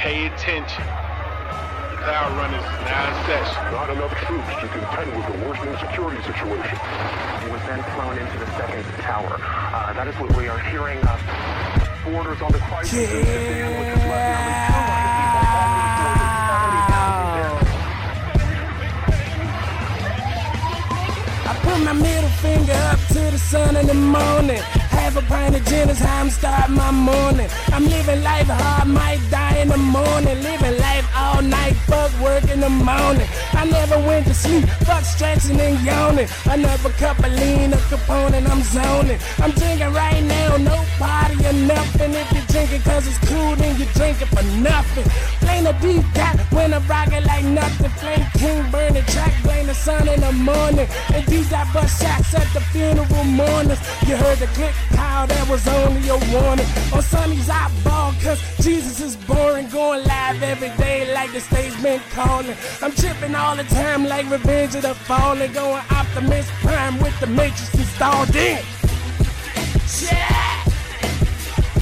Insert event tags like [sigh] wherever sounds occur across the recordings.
Pay attention. The Cloud Runners is now in session. Not enough troops to contend with the worsening security situation. He was then flown into the second tower. Uh, that is what we are hearing. Uh, borders on the crisis in Sudan, which has left nearly 200 people I put my middle finger up to the sun in the morning. Have a pint of gin is how I'm starting my morning. I'm living life hard, might die in the morning. Living life all night, fuck work in the morning. I never went to sleep, fuck stretching and yawning. Another cup of lean, a component, I'm zoning. I'm drinking right now, no party or nothing. If you're drinking cause it's cool, then you're drinking for nothing. Blame the deep got when I rock it like nothing. Flame king, burn the track, blame the sun in the morning. And these got bust shots at the funeral mourners. You heard the click, how that was only a warning. On Sundays I ball cause Jesus is boring. Going live every day like the stage been calling. I'm tripping all the time like Revenge of the Fallen. Going Optimus Prime with the Matrix installed in. Yeah!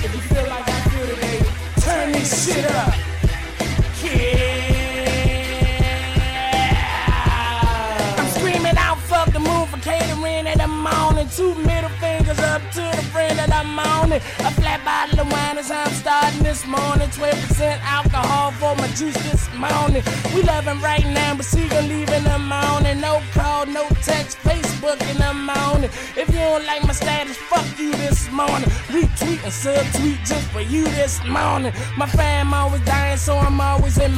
If you feel like I feel today, turn this shit up. Yeah! I'm screaming out, fuck the moon for catering in the morning. Two middle fingers up to the friend that I'm on it. A flat bottle of wine is how I'm starting this morning. 12% alcohol for my juice this morning. We loving right now, but see gonna leave in the morning. No call, no text, Facebook in the morning. If you don't like my status, fuck you this morning. Retweet and subtweet just for you this morning. My fam always dying, so I'm always in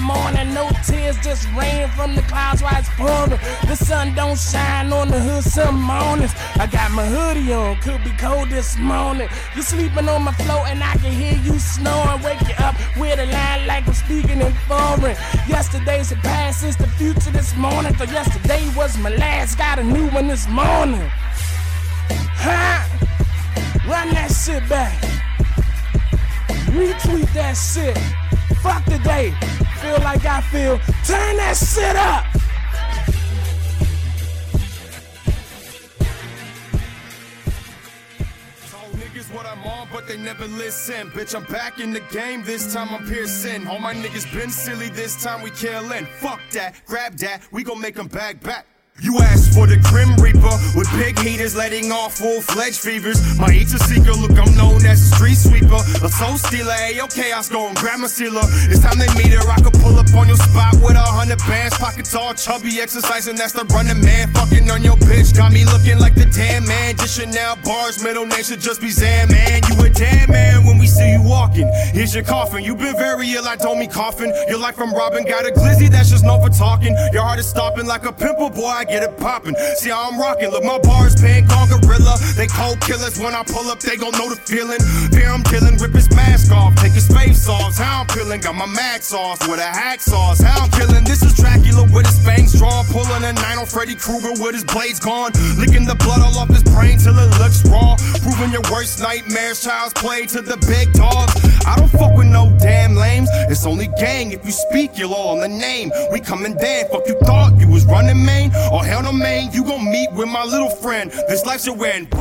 just rain from the clouds while it's pouring. The sun don't shine on the hood some mornings. I got my hoodie on, could be cold this morning. You sleeping on my floor and I can hear you snoring. Wake you up with a line like I'm speaking in foreign. Yesterday's the past, it's the future this morning. So yesterday was my last, got a new one this morning. Huh? Run that shit back. Retweet that shit. Fuck the day. Feel like I feel. Turn that shit up. What I'm on, but they never listen. Bitch, I'm back in the game. This time I'm piercing. All my niggas been silly. This time we killing. Fuck that. Grab that. We gon' make them back back. You asked for the Grim Reaper with big heaters letting off full-fledged fevers. My eats a seeker, look, I'm known as a street sweeper, a soul stealer. Hey, okay, I'll go and grab my sealer. It's time they meet her. I could pull up on your spot with a hundred bands, pockets all chubby, exercising. That's the running man, fucking on your bitch. Got me looking like the damn man. Just Chanel bars, middle name should just be Zan, man. You a damn man when we see you walking. Here's your coffin. You've been very ill, I told me coughing. Your life from Robin got a glizzy that's just known for talking. Your heart is stopping like a pimple, boy. I get it popping. See how I'm rocking. Look, my bars pink on gorilla. They cold killers. When I pull up, they gon' know the feeling. Fear I'm killing, rip his mask off, take his face off. How I'm peeling, got my max off with a hacksaw. How I'm killing. This is Dracula with his fangs drawn, pulling a nine on Freddy Krueger with his blades gone, licking the blood all off his brain till it looks raw. Proving your worst nightmares, child's play to the big dogs. I don't fuck with no damn lames. It's only gang. If you speak, you'll all on the name. We coming down. Fuck you thought you running main? Oh hell no, man. You gon' meet with my little friend. This life's a win. Game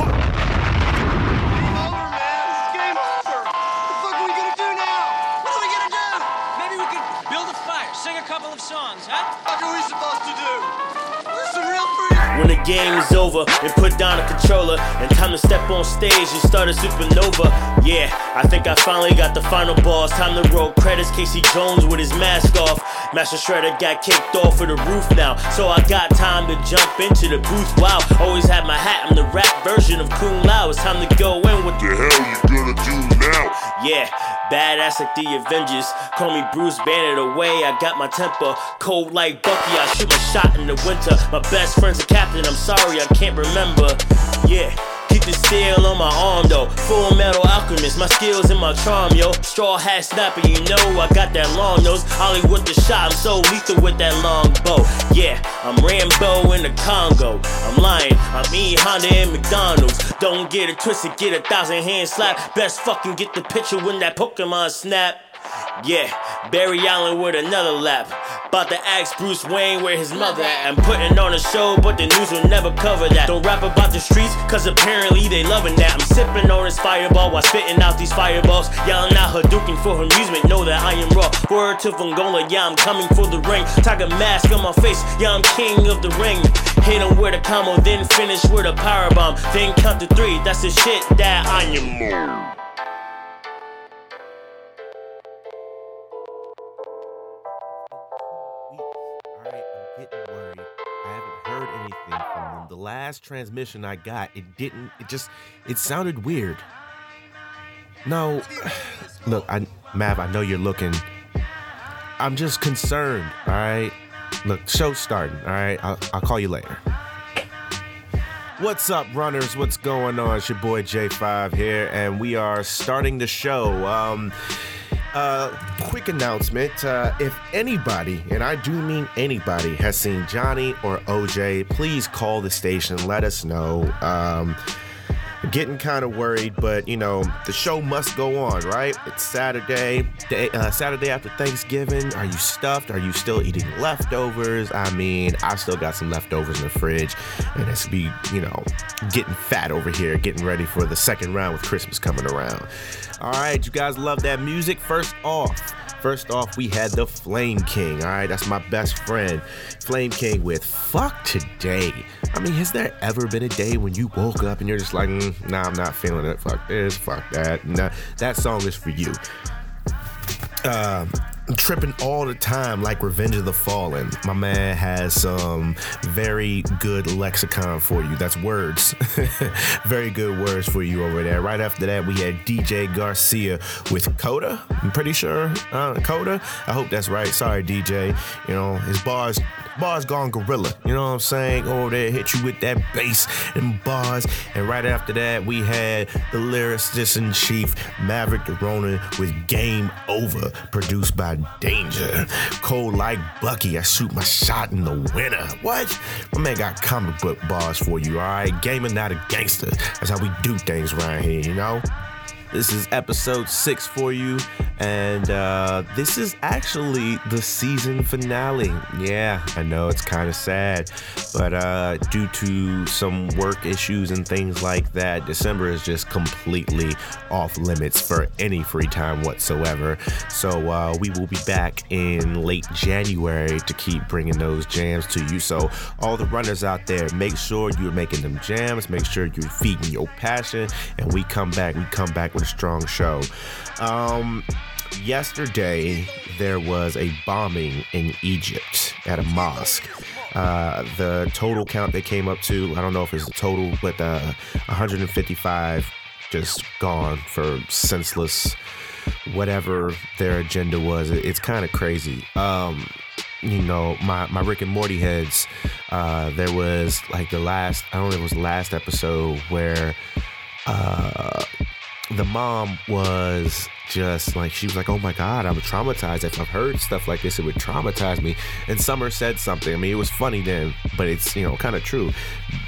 over! What the fuck are we gonna do now? What are we gonna do? Maybe we could build a fire, sing a couple of songs, huh? What are we supposed to do? When the game is over and put down the controller and time to step on stage and start a supernova. Yeah, I think I finally got the final boss. Time to roll credits. Casey Jones with his mask off. Master Shredder got kicked off of the roof now, so I got time to jump into the booth. Wow, always had my hat. I'm the rap version of Kung Lao. It's time to go in with The hell you gonna do now? yeah, badass like the Avengers. Call me Bruce Banner away. I got my temper cold like Bucky. I shoot my shot in the winter. My best friend's a captain. I'm sorry, I can't remember. Yeah. Keep the steel on my arm though. Full metal alchemist, my skills and my charm, yo. Straw hat snapper, you know I got that long nose. Hollywood the shot, I'm so lethal with that long bow. Yeah, I'm Rambo in the Congo. I'm lying, I'm E Honda and McDonald's. Don't get it twisted, get a thousand hand slap. Best fucking get the picture when that Pokemon snap. Yeah, Barry Allen with another lap. About to ask Bruce Wayne where his mother at. I'm putting on a show, but the news will never cover that. Don't rap about the streets, cause apparently they loving that. I'm sipping on this fireball while spitting out these fireballs. Y'all not Hadouken for amusement, know that I am raw. Word to Fungola, yeah, I'm coming for the ring. Tiger mask on my face, yeah, I'm king of the ring. Hit him with a combo, then finish with a power bomb. Then count to three, that's the shit that I am. Last transmission I got, it didn't, it just, it sounded weird. No, [sighs] look, I, Mav, I know you're looking. I'm just concerned, alright? Look, show's starting, alright? I'll, I'll call you later. What's up, runners? What's going on? It's your boy J5 here, and we are starting the show. Um, quick announcement. Uh, if anybody, and I do mean anybody, has seen Johnny or OJ, please call the station. Let us know. Um, getting kind of worried, but you know the show must go on, right? It's Saturday, day, uh, Saturday after Thanksgiving. Are you stuffed? Are you still eating leftovers? I mean, I still got some leftovers in the fridge, and it's be you know getting fat over here, getting ready for the second round with Christmas coming around. All right, you guys love that music. First off. First off, we had the Flame King. All right, that's my best friend, Flame King, with Fuck Today. I mean, has there ever been a day when you woke up and you're just like, mm, nah, I'm not feeling it. Fuck this, fuck that. Nah, that song is for you. Uh, tripping all the time like Revenge of the Fallen. My man has some very good lexicon for you. That's words. [laughs] very good words for you over there. Right after that, we had DJ Garcia with Coda. I'm pretty sure. Uh, Coda. I hope that's right. Sorry, DJ. You know, his bars bars gone gorilla. You know what I'm saying? Over there, hit you with that bass and bars. And right after that, we had the lyricist in chief, Maverick Derona, with Game Over, produced by Danger. Cold like Bucky, I shoot my shot in the winter. What? My man got comic book bars for you, alright? Gamer, not a gangster. That's how we do things around here, you know? This is episode six for you, and uh, this is actually the season finale. Yeah, I know it's kind of sad, but uh, due to some work issues and things like that, December is just completely off limits for any free time whatsoever. So uh, we will be back in late January to keep bringing those jams to you. So all the runners out there, make sure you're making them jams. Make sure you're feeding your passion, and we come back. We come back with a strong show. Um, yesterday, there was a bombing in Egypt at a mosque. Uh, the total count they came up to, I don't know if it's total, but uh, 155 just gone for senseless, whatever their agenda was. It- It's kind of crazy. Um, you know, my, my Rick and Morty heads, uh, there was like the last, I don't know it was last episode where uh, the mom was just like she was like, "Oh my god, I'm traumatized. If I've heard stuff like this, it would traumatize me." And Summer said something. I mean, it was funny then, but it's you know kind of true.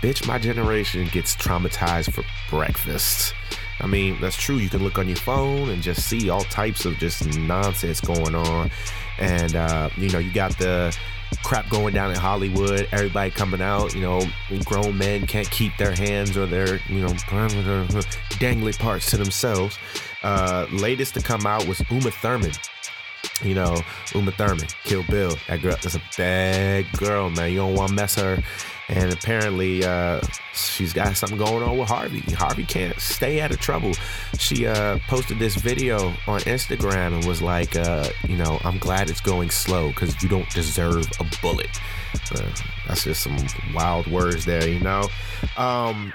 Bitch, my generation gets traumatized for breakfast. I mean, that's true. You can look on your phone and just see all types of just nonsense going on, and uh, you know, you got the crap going down in Hollywood. Everybody coming out, you know, grown men can't keep their hands or their, you know, [laughs] dangly parts to themselves. Uh, latest to come out was Uma Thurman. You know, Uma Thurman, Kill Bill. That girl, that's a bad girl, man. You don't want to mess her. And apparently, uh, she's got something going on with Harvey. Harvey can't stay out of trouble. She uh, posted this video on Instagram and was like, uh, you know, I'm glad it's going slow because you don't deserve a bullet. Uh, that's just some wild words there, you know. Um,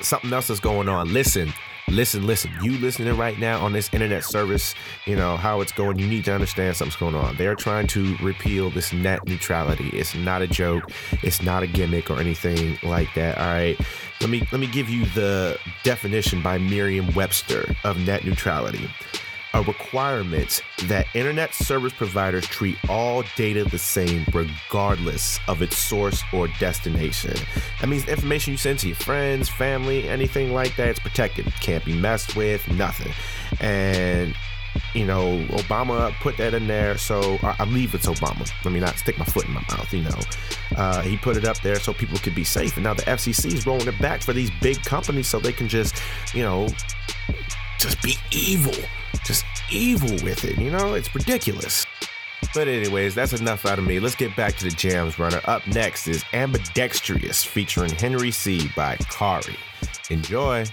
something else is going on. Listen, listen, listen. You listening right now on this internet service, you know how it's going. You need to understand something's going on. They're trying to repeal this net neutrality. It's not a joke. It's not a gimmick or anything like that. All right. Let me let me give you the definition by Merriam-Webster of net neutrality a requirement that internet service providers treat all data the same regardless of its source or destination. That means information you send to your friends, family, anything like that, it's protected. Can't be messed with, nothing. And you know, Obama put that in there, so I, I believe it's Obama. Let me not stick my foot in my mouth, you know. Uh, he put it up there so people could be safe, and now the FCC is rolling it back for these big companies so they can just, you know, just be evil, just evil with it. You know, it's ridiculous. But anyways, that's enough out of me. Let's get back to the jams runner. Up next is Ambidextrous featuring Henry C by Kari. Enjoy.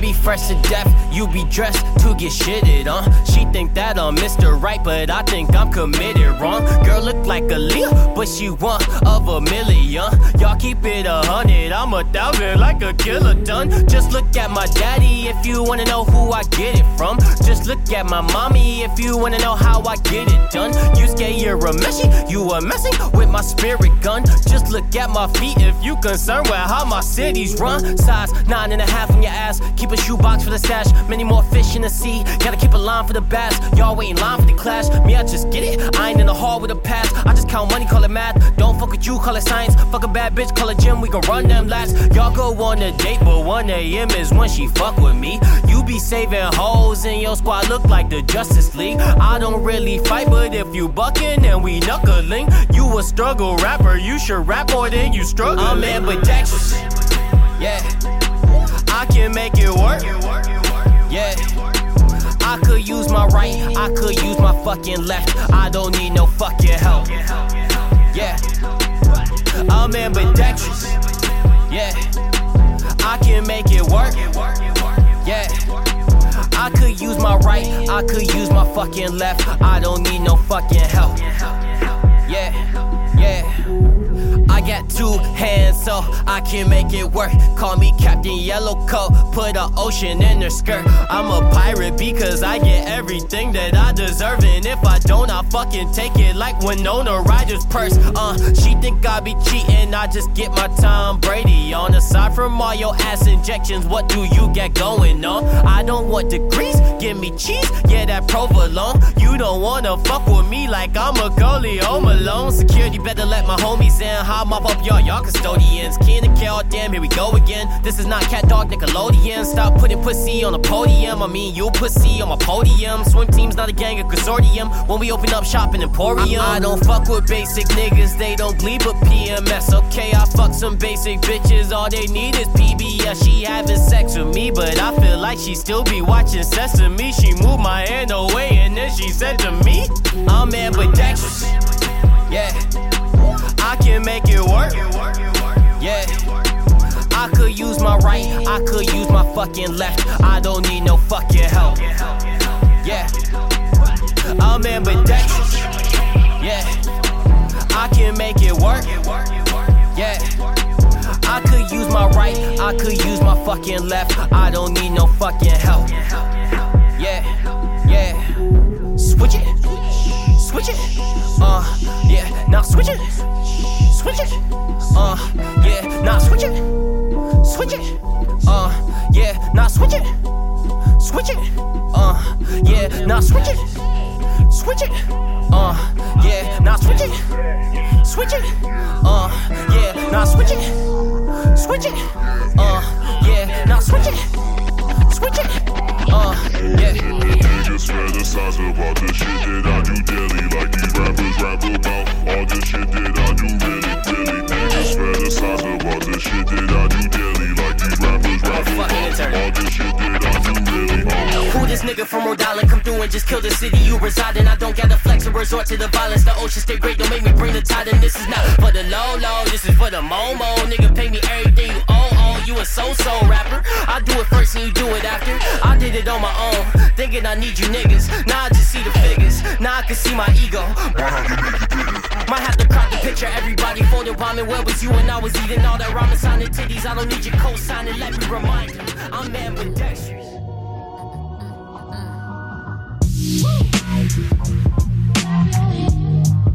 Be fresh to death, you be dressed to get shitted huh? She think that I'm Mr. Right, but I think I'm committed wrong. Girl look like a Leo, but she one of a million. Y'all keep it a hundred, I'm a thousand like a killer done. Just look at my daddy if you wanna know who I get it from. Just look at my mommy if you wanna know how I get it done. You scared you're a meshy, you are messing with my spirit gun. Just look at my feet if you concerned with how my cities run. Size nine and a half on your ass. Keep a shoebox for the stash. Many more fish in the sea. Gotta keep a line for the bass. Y'all waiting line for the clash. Me, I just get it. I ain't in the hall with a pass. I just count money, call it math. Don't fuck with you, call it science. Fuck a bad bitch, call it gym. We gon' run them laps. Y'all go on a date, but 1 a.m. is when she fuck with me. You be saving hoes in your squad, look like the Justice League. I don't really fight, but if you buckin' and we knuckling, you a struggle rapper. You should rap more than you struggle. I'm ambidextrous. Yeah. I can make it work. Yeah. I could use my right, I could use my fucking left. I don't need no fucking help. Yeah. I'm ambidextrous. Yeah. I can make it work. Yeah. I could use my right, I could use my fucking left. I don't need no fucking help. Yeah. Two hands, so I can make it work. Call me Captain Yellowcoat, put an ocean in her skirt. I'm a pirate because I get everything that I deserve, and if I don't, I fucking take it like Winona Ryder's purse. Uh, she think I be cheating, I just get my Tom Brady on. Aside from all your ass injections, what do you get going on? I don't want degrees, give me cheese, yeah that provolone. You don't wanna fuck with me like I'm a goalie, home alone. Security better let my homies in. How mop up y'all, y'all custodians. Ken and Kel, damn, here we go again. This is not Cat Dog Nickelodeon. Stop putting pussy on a podium. I mean, you pussy on my podium. Swim team's not a gang, a consortium. When we open up shop in Emporium, I, I don't fuck with basic niggas. They don't bleed but PMS. Okay, I fuck some basic bitches. All they need is PBS. She having sex with me, but I feel like she still be watching Sesame. She moved my hand away and then she said to me, I'm ambidextrous. Yeah. Can make it work. Yeah. I could use my right, I could use my fucking left. I don't need no fucking help. Yeah. I'm ambidextrous. Yeah. I can make it work. Yeah. I could use my right, I could use my fucking left. I don't need no fucking help. Yeah. Yeah. Switch it. Switch it. Uh, yeah. Now switch it. Switch it. Uh, yeah. Now switch it. Switch it. Uh, yeah. Now switch it. Switch it. Uh, yeah. Now switch it. Switch it. Uh, yeah. Now switch it. Switch it. Uh, yeah. Now switch it. Switch it. Uh, yeah. Now switch it. Switch it. Uh, yeah. Niggas fantasize about the shit that I do daily. Like these rappers rap about all the shit that I do really, really. Niggas fantasize about the shit that I do daily. Like these rappers rap about all the shit that I do really. Oh. Who this nigga from Rhode Island come through and just kill the city you reside in? I don't gotta flex or resort to the violence. The ocean stay great, don't make me bring the tide. And this is not for the low low, this is for the momo. Nigga pay me everything you own. You a so-so rapper. I do it first and you do it after. I did it on my own, thinking I need you niggas. Now I just see the figures. Now I can see my ego. Might have to crop the picture. Everybody photo bombing. Where was you when I was eating all that ramen signing titties? I don't need your co-signing. Let me remind you, I'm ambidextrous. Come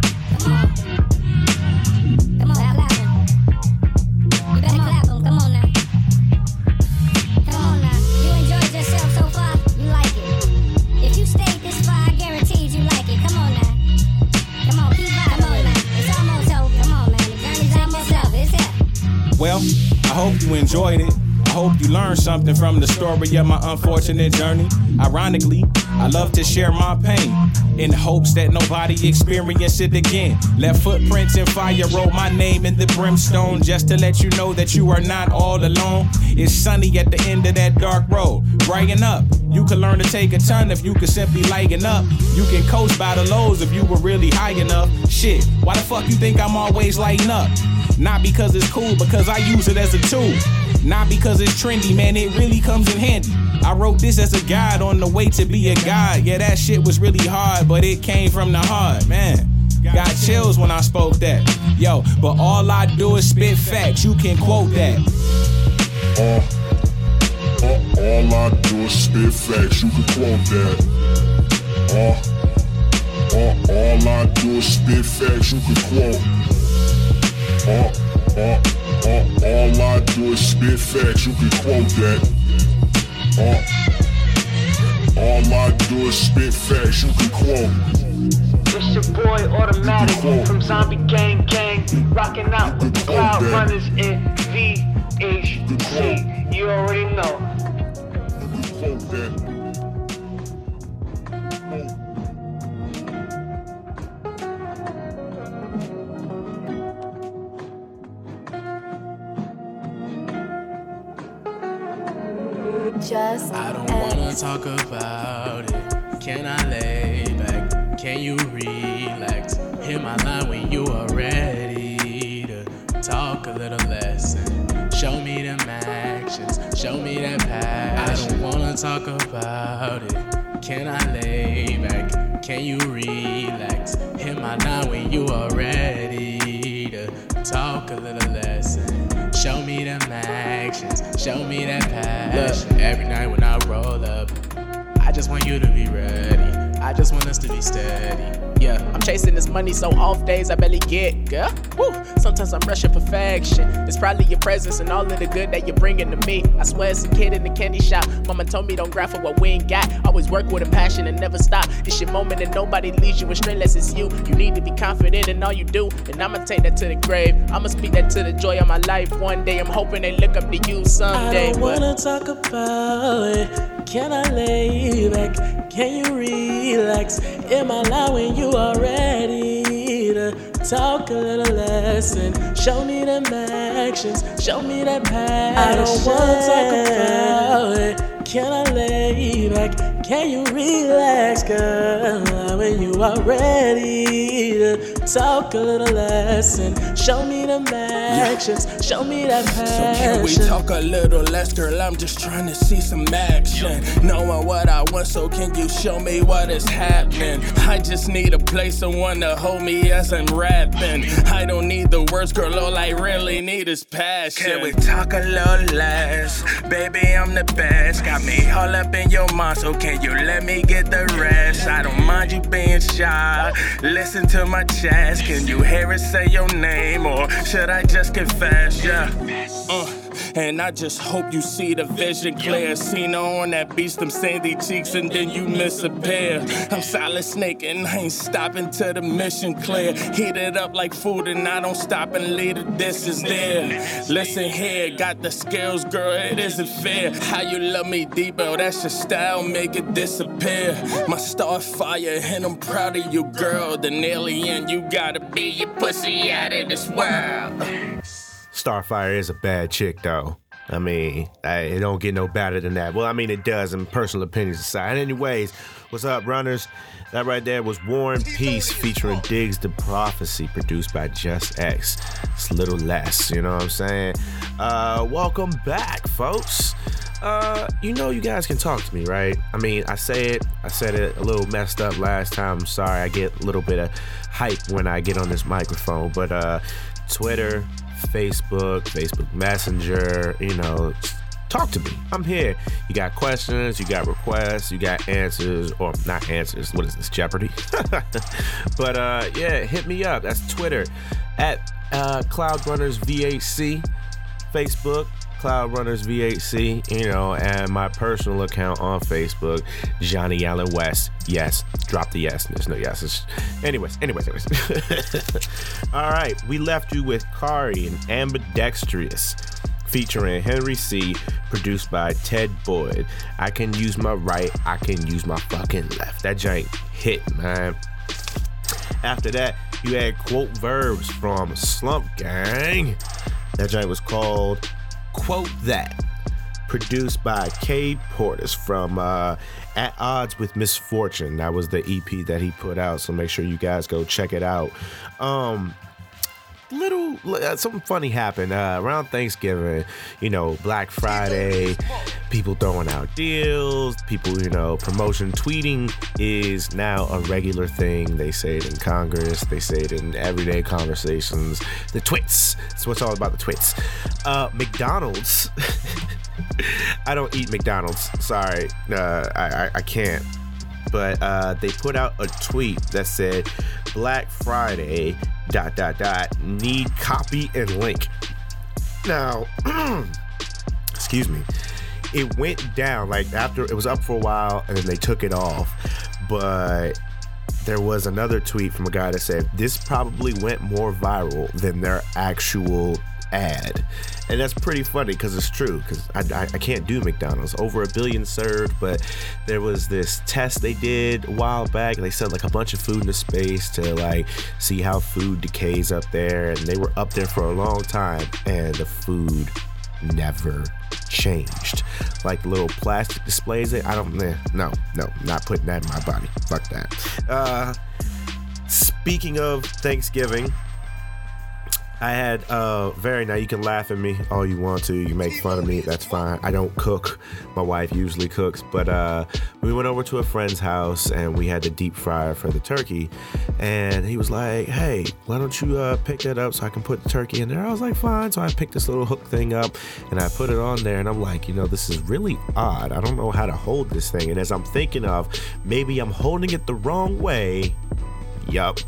something from the story of my unfortunate journey. Ironically, I love to share my pain in hopes that nobody experience it again. Left footprints in fire, wrote my name in the brimstone just to let you know that you are not all alone. It's sunny at the end of that dark road. Brighten up. You can learn to take a ton if you can simply lighten up. You can coast by the lows if you were really high enough. Shit, why the fuck you think I'm always lighting up? Not because it's cool, because I use it as a tool. Not because it's trendy, man, it really comes in handy. I wrote this as a guide on the way to be a god. Yeah, that shit was really hard, but it came from the heart, man. Got chills when I spoke that. Yo, but all I do is spit facts. You can quote that. Uh, uh, all I do is spit facts, you can quote that. Uh, uh, all I do is spit facts, you can quote. Uh, uh, all I do is spit facts, you can quote that. Uh, all I do is spit facts, you can quote. It's your boy Automatic from Zombie Gang Gang, rocking out with the Cloud Runners in VHC. You already know. Just I don't wanna talk about it. Can I lay back? Can you relax? Hit my line when you are ready to talk a little less show me them actions. Show me that passion. I don't wanna talk about it. Can I lay back? Can you relax? Hit my line when you are ready to talk a little less show me them actions. Show me that passion. Every night when I roll up, I just want you to be ready. I just want us to be steady. Yeah, I'm chasing this money, so off days I barely get, girl. Woo. Sometimes I'm rushing perfection. It's probably your presence and all of the good that you're bringing to me. I swear, as a kid in the candy shop, mama told me don't grab for what we ain't got. Always work with a passion and never stop. It's your moment and nobody leads you astray unless it's you. You need to be confident in all you do, and I'ma take that to the grave. I'ma speak that to the joy of my life one day. I'm hoping they look up to you someday. I don't wanna talk about it. Can I lay back? Can you relax? Am I when you are ready to talk a little less and show me them actions? Show me that passion. I don't wanna talk about it. Can I lay back? Can you relax, girl? When you are ready to talk a little less and show me them actions. Show me that passion. So can we talk a little less, girl? I'm just trying to see some action. Knowing what I want, so can you show me what is happening? I just need a place, someone to hold me as I'm rapping. I don't need the words, girl. All I really need is passion. Can we talk a little less? Baby, I'm the best. Got me all up in your mind, so can you let me get the rest? I don't mind you being shy. Listen to my chest. Can you hear it say your name, or should I just confess? Yeah. Uh. And I just hope you see the vision clear. Her on that beach, them sandy cheeks, and then you miss a pair. I'm solid snake and I ain't stopping till the mission clear. Heat it up like food and I don't stop and leave the dishes there. Listen here, got the skills, girl, it isn't fair. How you love me oh, that's your style, make it disappear. My Starfire, and I'm proud of you, girl. The alien, you gotta be your pussy out of this world. Starfire is a bad chick, though. I mean, I, it don't get no better than that. Well, I mean, it does, in personal opinions aside. Anyways, what's up, runners? That right there was War and Peace featuring Diggs the Prophecy, produced by Just X. It's a little less, you know what I'm saying? Uh, welcome back, folks. Uh, you know you guys can talk to me, right? I mean, I say it, I said it a little messed up last time. I'm sorry, I get a little bit of hype when I get on this microphone, but uh, Twitter, Facebook, Facebook Messenger, you know, talk to me. I'm here. You got questions, you got requests, you got answers, or not answers. What is this, Jeopardy? [laughs] but uh, yeah, hit me up. That's Twitter at uh, Cloud Facebook. Cloud Runners VHC, you know, and my personal account on Facebook, Johnny Allen West. Yes, drop the yes. There's no yeses. Anyways, anyways, anyways. [laughs] All right, we left you with Kari and Ambidextrous featuring Henry C, produced by Ted Boyd. I can use my right, I can use my fucking left. That giant hit, man. After that, you had quote verbs from Slump Gang. That joint was called Quote That. Produced by Cade Portis from uh, At Odds with Misfortune. That was the EP that he put out. So make sure you guys go check it out. Um, little uh, something funny happened uh, around Thanksgiving. You know, Black Friday, people throwing out deals, people, you know, promotion tweeting is now a regular thing. They say it in Congress, they say it in everyday conversations. The twits. That's what's all about the twits. Uh, McDonald's. [laughs] I don't eat McDonald's. Sorry, uh, I, I I can't but uh, they put out a tweet that said Black Friday dot dot dot need copy and link. Now, [clears throat] excuse me, it went down like after it was up for a while and then they took it off, but there was another tweet from a guy that said this probably went more viral than their actual ad. And that's pretty funny because it's true. Because I, I, I, can't do McDonald's. Over a billion served, but there was this test they did a while back. They sent like a bunch of food into space to like see how food decays up there. And they were up there for a long time, and the food never changed. Like little plastic displays. It. I don't. Eh, no, no, not putting that in my body. Fuck that. Uh, speaking of Thanksgiving. I had uh very now you can laugh at me all you want to. You make fun of me, that's fine. I don't cook. My wife usually cooks, but uh we went over to a friend's house and we had the deep fryer for the turkey. And he was like, Hey, why don't you uh pick that up so I can put the turkey in there? I was like, Fine. So I picked this little hook thing up and I put it on there and I'm like, you know, this is really odd. I don't know how to hold this thing. And as I'm thinking of maybe I'm holding it the wrong way, yup,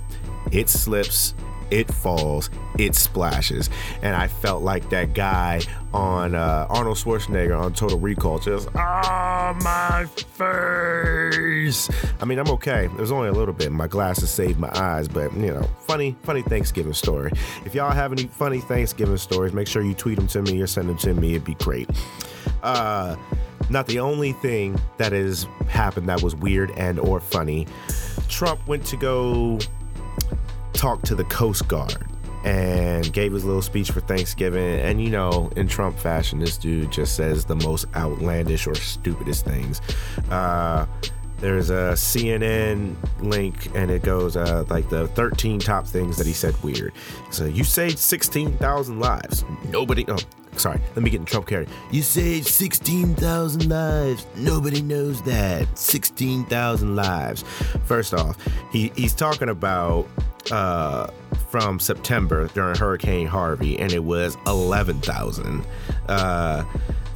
it slips it falls, it splashes. And I felt like that guy on uh, Arnold Schwarzenegger on Total Recall, just, ah, oh, my face. I mean, I'm okay. There's only a little bit. My glasses saved my eyes, but you know, funny, funny Thanksgiving story. If y'all have any funny Thanksgiving stories, make sure you tweet them to me or send them to me. It'd be great. Uh, not the only thing that has happened that was weird and or funny. Trump went to go talked to the Coast Guard and gave his little speech for Thanksgiving. And you know, in Trump fashion, this dude just says the most outlandish or stupidest things. Uh, there's a CNN link, and it goes uh, like the 13 top things that he said weird. So you saved 16,000 lives. Nobody. Oh, sorry. Let me get in Trump character. You saved 16,000 lives. Nobody knows that. 16,000 lives. First off, he he's talking about uh, from September during Hurricane Harvey, and it was 11,000. Uh,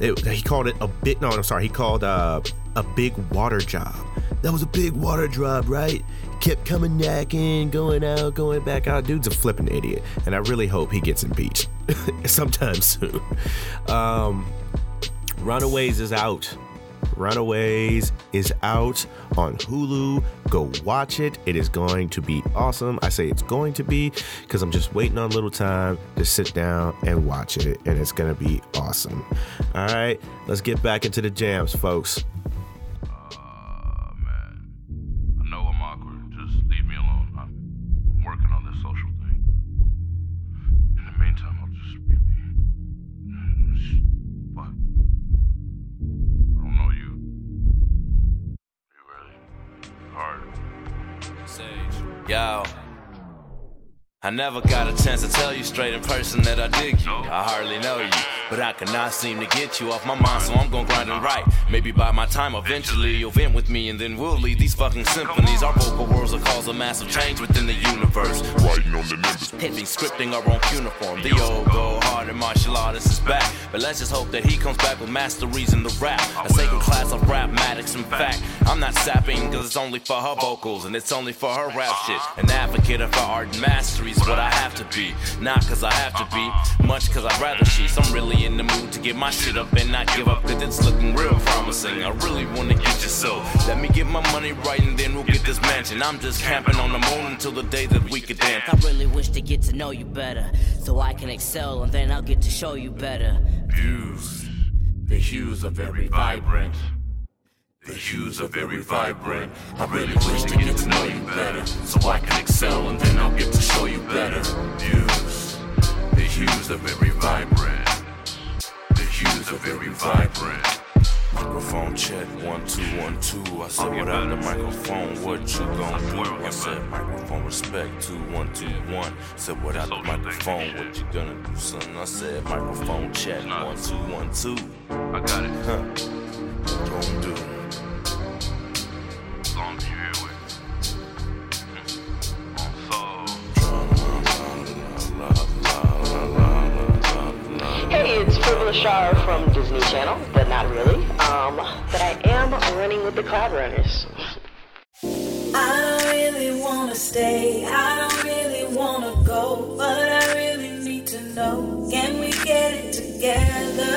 he called it a bit. No, I'm sorry. He called uh, a big water job. That was a big water job, right? Kept coming back in, going out, going back out. Dude's a flipping idiot, and I really hope he gets impeached [laughs] sometime soon. Um, Runaways is out. Runaways is out on Hulu. Go watch it. It is going to be awesome. I say it's going to be because I'm just waiting on a little time to sit down and watch it, and it's going to be awesome. All right, let's get back into the jams, folks. Yo. I never got a chance to tell you straight in person that I dig you. I hardly know you, but I cannot seem to get you off my mind, so I'm gonna grind and write. Maybe by my time, eventually you'll vent with me, and then we'll lead these fucking symphonies. Our vocal worlds will cause a massive change within the universe. Writing on the numbers, hitting, scripting our own uniform. The old go hard and martial artist is back, but let's just hope that he comes back with masteries in the rap. A sacred class of rapmatics. In fact, I'm not sapping, cause it's only for her vocals, and it's only for her rap shit. An advocate of her art and mastery is what I have to be. Not cause I have to be, much cause I'd rather she. Some really in the mood to get my shit up and not give up, cause it's looking real promising. I really wanna get you so. Let me get my money right and then we'll get this mansion. I'm just camping on the moon until the day that we could dance. I really wish to get to know you better, so I can excel and then I'll get to show you better. Views, the hues are very vibrant. The hues are very vibrant. I really wish to get to know you better, so I can excel and then I'll get to show you better. Views, the hues are very vibrant. Hues are very vibrant. Microphone check, one, two, one, two. I said, What without the microphone, what you gonna do? I said, microphone respect, two, one, two, one. Said, What without the microphone, what you gonna do, son? I said, microphone check, one, two, one, two. I got it. Huh. Gonna do. Shar from Disney Channel, but not really. Um, but I am running with the Cloud Runners. I don't really wanna stay, I don't really wanna go, but I really need to know. Can we get it together?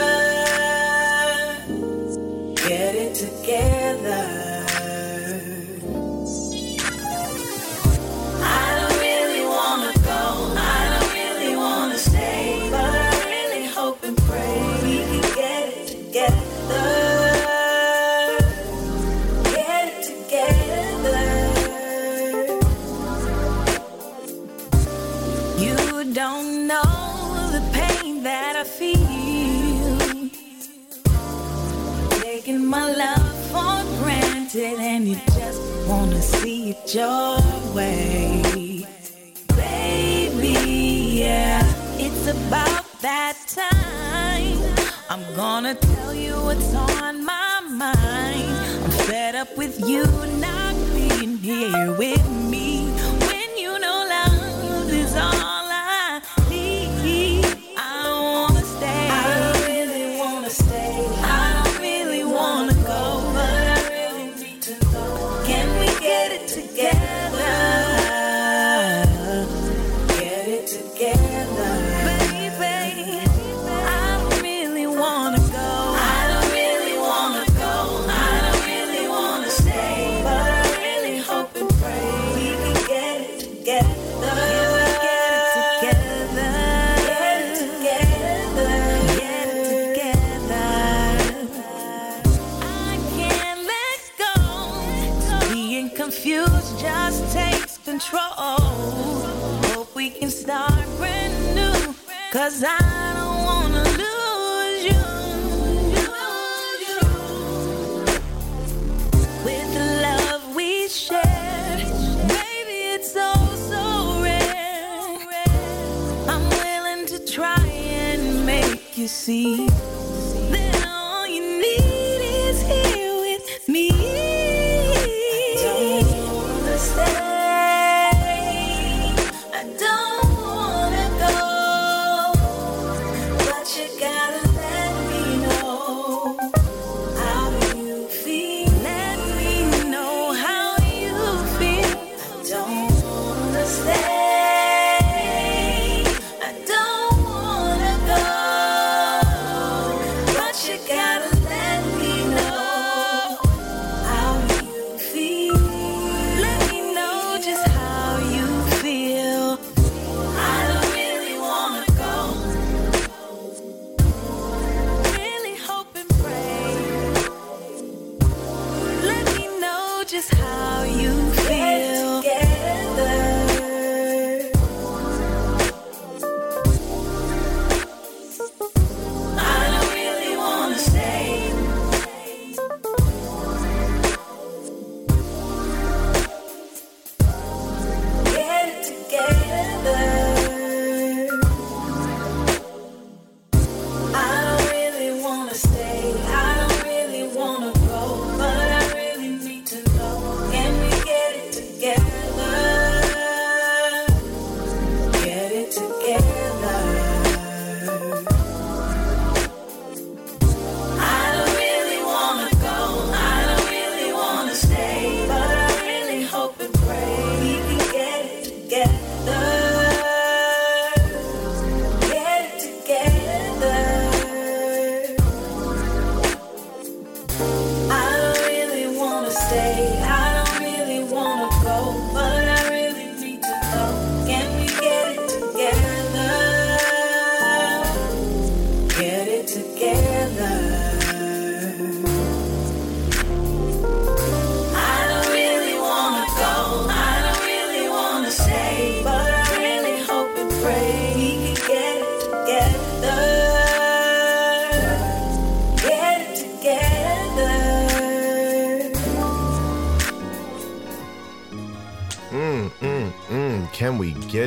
Get it together. Taking my love for granted, and you just wanna see it your way. Baby, yeah, it's about that time. I'm gonna tell you what's on my mind. I'm fed up with you not being here with me when you know love is all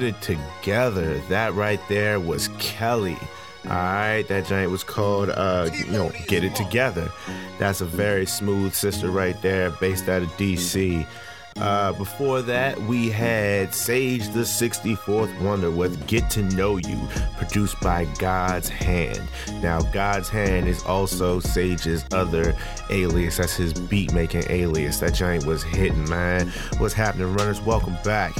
it together? That right there was Kelly. All right, that giant was called, uh, you know, Get It Together. That's a very smooth sister right there, based out of DC. Uh, before that, we had Sage the 64th Wonder with Get to Know You, produced by God's Hand. Now, God's Hand is also Sage's other alias. That's his beat making alias. That giant was hitting, man. What's happening, runners? Welcome back.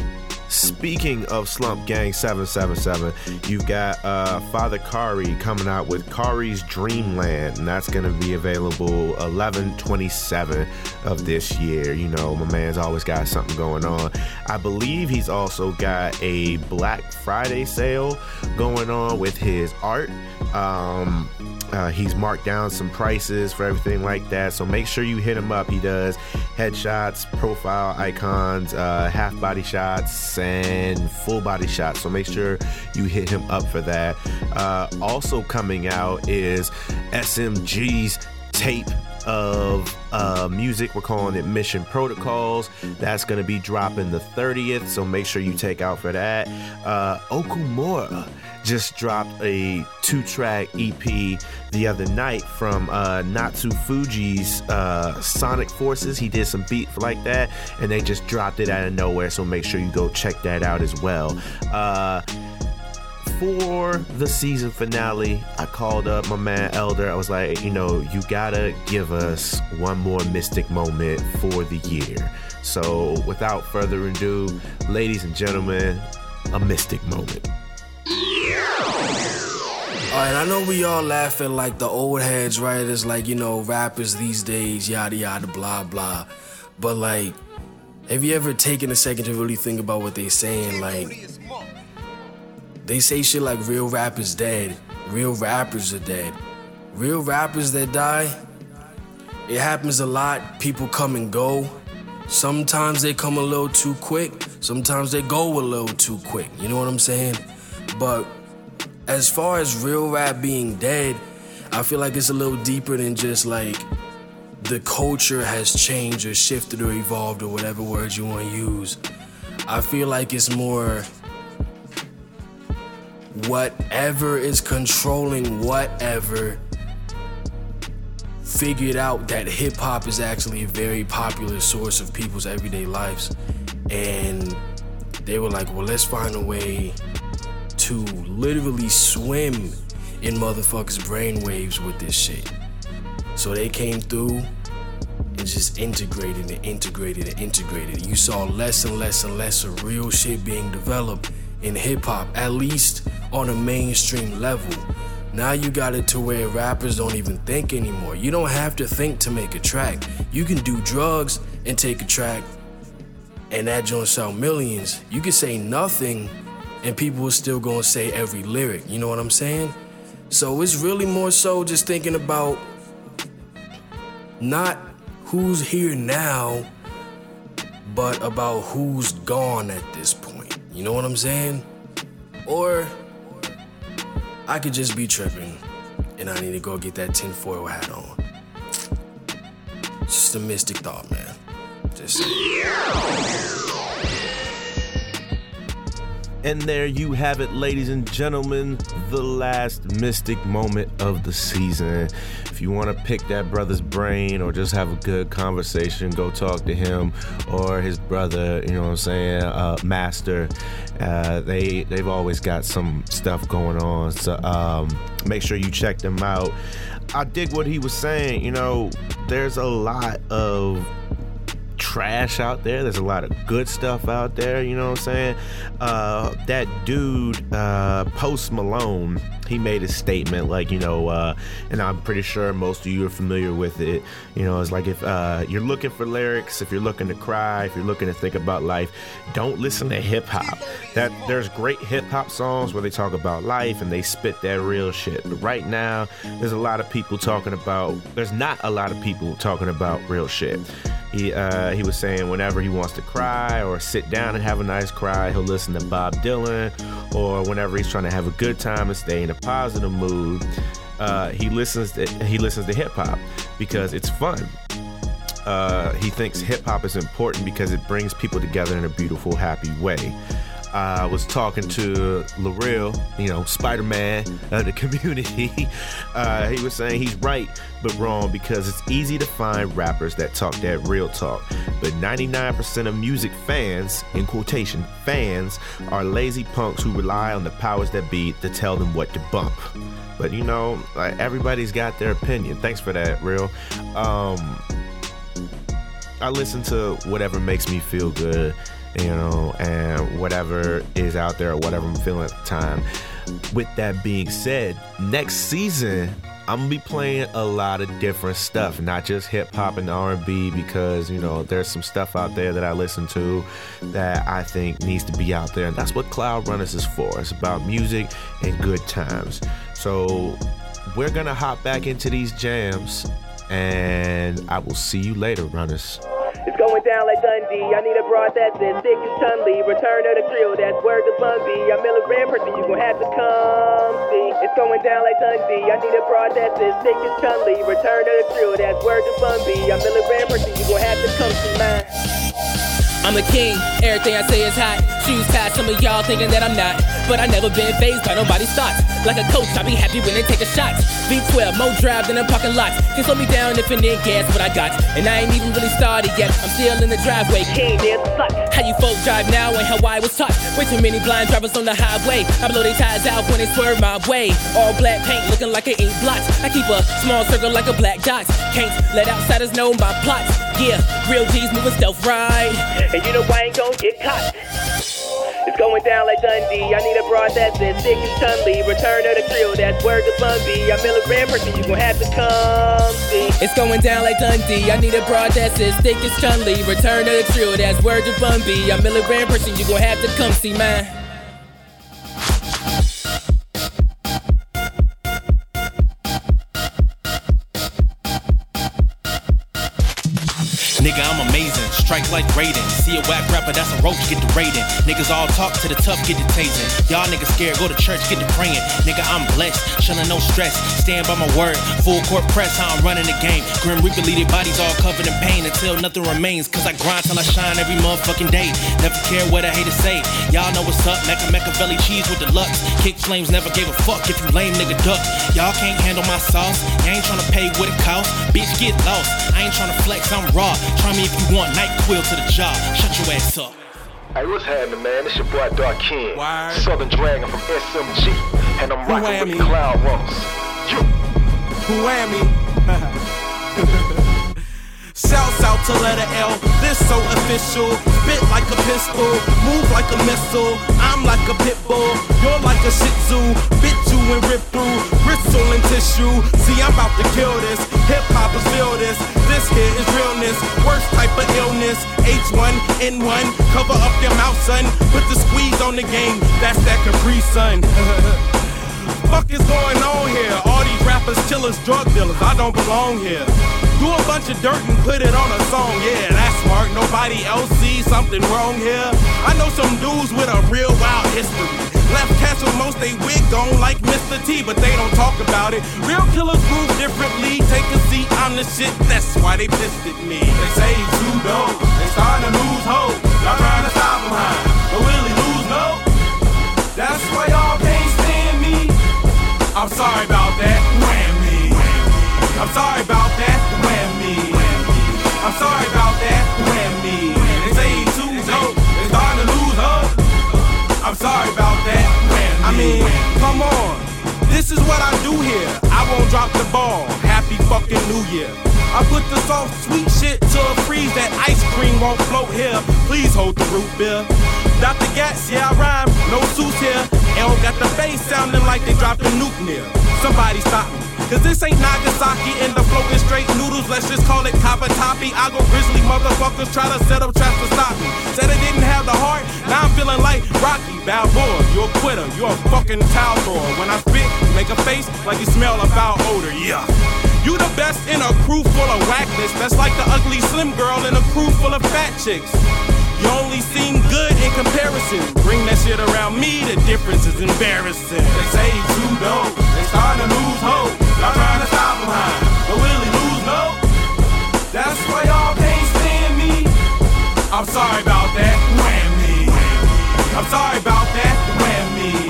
Speaking of Slump Gang 777, you've got uh, Father Kari coming out with Kari's Dreamland, and that's going to be available 11/27 of this year. You know, my man's always got something going on. I believe he's also got a Black Friday sale going on with his art. Um, uh, he's marked down some prices for everything like that. So make sure you hit him up. He does headshots, profile icons, uh, half body shots, and full body shots. So make sure you hit him up for that. Uh, also coming out is SMG's tape of uh, music. We're calling it Mission Protocols. That's going to be dropping the 30th, so make sure you take out for that. Uh, Okumura just dropped a two track EP the other night from uh, Natsu Fuji's uh, Sonic Forces. He did some beat like that, and they just dropped it out of nowhere, so make sure you go check that out as well. Uh, for the season finale, I called up my man Elder. I was like, you know, you gotta give us one more mystic moment for the year. So, without further ado, ladies and gentlemen, a mystic moment. Alright, I know we all laughing like the old heads, right? It's like, you know, rappers these days, yada yada, blah blah. But like, have you ever taken a second to really think about what they saying? Like, they say shit like real rappers dead, real rappers are dead. Real rappers that die, it happens a lot. People come and go. Sometimes they come a little too quick, sometimes they go a little too quick. You know what I'm saying? But as far as real rap being dead, I feel like it's a little deeper than just like the culture has changed or shifted or evolved or whatever words you want to use. I feel like it's more whatever is controlling whatever figured out that hip hop is actually a very popular source of people's everyday lives. And they were like, well, let's find a way to literally swim in motherfuckers' brainwaves with this shit. So they came through and just integrated and integrated and integrated. You saw less and less and less of real shit being developed in hip hop, at least on a mainstream level. Now you got it to where rappers don't even think anymore. You don't have to think to make a track. You can do drugs and take a track, and that joint sell millions. You can say nothing, and people are still gonna say every lyric. You know what I'm saying? So it's really more so just thinking about not who's here now, but about who's gone at this point. You know what I'm saying? Or I could just be tripping and I need to go get that tinfoil hat on. Just a mystic thought, man. Just And there you have it, ladies and gentlemen, the last mystic moment of the season. If you want to pick that brother's brain or just have a good conversation, go talk to him or his brother, you know what I'm saying, uh, Master. Uh, they, they've always got some stuff going on. So um, make sure you check them out. I dig what he was saying. You know, there's a lot of trash out there. There's a lot of good stuff out there. You know what I'm saying? Uh, that dude, uh, Post Malone, he made a statement like, you know, uh, and I'm pretty sure most of you are familiar with it. You know, it's like if uh, you're looking for lyrics, if you're looking to cry, if you're looking to think about life, don't listen to hip hop. That there's great hip hop songs where they talk about life and they spit that real shit. But right now, there's a lot of people talking about. There's not a lot of people talking about real shit. He uh, he was saying whenever he wants to cry or sit down and have a nice cry, he'll listen to Bob Dylan, or whenever he's trying to have a good time and stay in a positive mood, uh, he listens to he listens to hip hop because it's fun. Uh, he thinks hip hop is important because it brings people together in a beautiful, happy way. I was talking to L'Real, you know, Spider Man of the [laughs] community. Uh, he was saying he's right but wrong because it's easy to find rappers that talk that real talk. But 99% of music fans, in quotation, fans, are lazy punks who rely on the powers that be to tell them what to bump. But you know, like everybody's got their opinion. Thanks for that, real. Um, I listen to whatever makes me feel good, you know, and whatever is out there or whatever I'm feeling at the time. With that being said, next season I'm gonna be playing a lot of different stuff, not just hip hop and R&B, because you know there's some stuff out there that I listen to that I think needs to be out there, and that's what Cloud Runners is for. It's about music and good times. So we're gonna hop back into these jams, and I will see you later, runners. It's going down like Dundee. I need a broad that's as thick as Chun Li. Return of the trio, that's word to Bumby. I'm milligram person, you gon' have to come see. It's going down like Dundee. I need a broad that's as thick as Chun Li. Return of the trio, that's word to Bumby. I'm milligram person, you gon' have to come see mine. I'm the king, everything I say is hot. Shoes tied, some of y'all thinking that I'm not. But I never been phased by nobody's thoughts. Like a coach, I be happy when they take a shot. V12, more drive than a parking lot. Can slow me down if it didn't gas what I got. And I ain't even really started yet. I'm still in the driveway. Dance slut. How you folk drive now and how I was taught. Way too many blind drivers on the highway. I blow their tires out when they swerve my way. All black paint looking like an ink blot. I keep a small circle like a black dot. Can't let outsiders know my plots. Yeah, real G's moving stealth right. And you know I ain't gonna get caught. It's going down like Dundee. I need a broad that's as thick as Li. Return of the trio, that's word to Bumby. I'm milligram person, you gon' have to come see. It's going down like Dundee. I need a broad that's as thick as Li. Return of the trio, that's word to Bumby. I'm milligram person, you gon' have to come see man. Strike like Raiden. See a whack rapper, that's a roach, get the rating. Niggas all talk to the tough, get the tasing. Y'all niggas scared, go to church, get the praying. Nigga, I'm blessed, chillin' no stress. Stand by my word, full court press, how I'm running the game. Grim Reaper lead bodies all covered in pain until nothing remains. Cause I grind till I shine every motherfucking day. Never care what I hate to say. Y'all know what's up, Mecca Machiavelli cheese with the lux. Kick flames, never gave a fuck if you lame nigga duck. Y'all can't handle my sauce. You ain't tryna pay what it costs. Bitch, get lost. I ain't tryna flex, I'm raw. Try me if you want, night quill to the job. Shut your ass up. Hey, what's happening, man? It's your boy Dark King, Southern Dragon from SMG, and I'm rocking with the Cloud Runners. You. Whammy. [laughs] Shouts out to letter L, this so official. Spit like a pistol, move like a missile. I'm like a pit bull, you're like a shih tzu. Bit you and rip through, bristle and tissue. See, I'm about to kill this. Hip hoppers feel this. This here is realness, worst type of illness. H1N1, cover up your mouth, son. Put the squeeze on the game, that's that Capri Sun. [laughs] Fuck is going on here? All these rappers, killers, drug dealers, I don't belong here. Do a bunch of dirt and put it on a song, yeah, that's smart. Nobody else sees something wrong here. I know some dudes with a real wild history. Left cats with most they wig on like Mr. T, but they don't talk about it. Real killers move differently. Take a seat, I'm the shit, that's why they pissed at me. They say he's too dope, they starting to lose hope. Y'all trying to stop him high, but will he lose? No. That's why y'all can't stand me. I'm sorry about that. Whammy. I'm sorry about sorry about that. Whammy. They say he too dope. They starting to lose hope. I'm sorry about that. Whammy. I mean, come on. This is what I do here. I won't drop the ball. Happy fucking New Year. I put the soft sweet shit to a freeze that ice cream won't float here. Please hold the root beer. Dr. Gats, yeah, I rhyme, no suits here. L got the bass sounding like they dropped a nuke near. Somebody stop me. Cause this ain't Nagasaki and the floating straight noodles. Let's just call it copper toppy. I go grizzly motherfuckers try to set up traps to stop me. Said I didn't have the heart, now I'm feeling like Rocky Balboa. You're a quitter, you're a fucking towel thrower. When I spit, you make a face like you smell a foul odor. Yeah. You the best in a crew full of whackness. That's like the ugly slim girl in a crew full of fat chicks. You only seem good in comparison. Bring that shit around me, the difference is embarrassing. They say he's too dope, they starting to lose hope. Y'all trying to stop him high, I'm sorry about that. Whammy. I'm sorry about that. Whammy.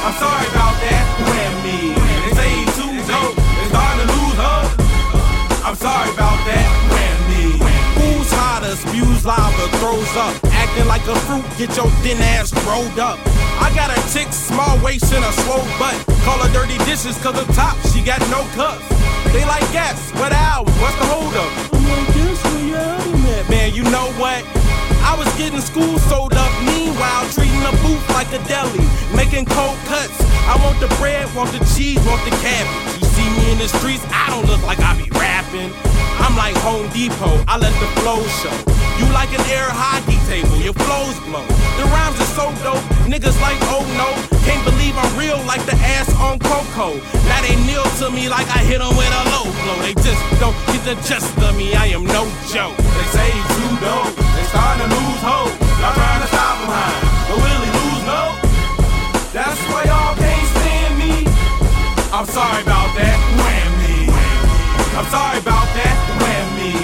I'm sorry about that. Whammy. They say he too dope. They starting to lose hope. I'm sorry about that. Whammy. Who's hotter? Spews lava, throws up. Acting like a fruit, get your thin ass rolled up. I got a chick, small waist and a slow butt. Call her dirty dishes cause up top she got no cups. They like gas, what album? What's the hold up? Man, you know what? I was getting school sold up, meanwhile treating a booth like a deli, making cold cuts. I want the bread, want the cheese, want the cabbage. You in the streets, I don't look like I be rapping. I'm like Home Depot, I let the flow show. You like an air hockey table, your flows blow. The rhymes are so dope, niggas like oh no. Can't believe I'm real like the ass on Coco. Now they kneel to me like I hit them with a low blow. They just don't get the gist of me, I am no joke. They say too dope, they starting to lose hope. Y'all trying to stop him high, but will he lose no? That's why y'all can't stand me. I'm sorry about sorry about that, whammy.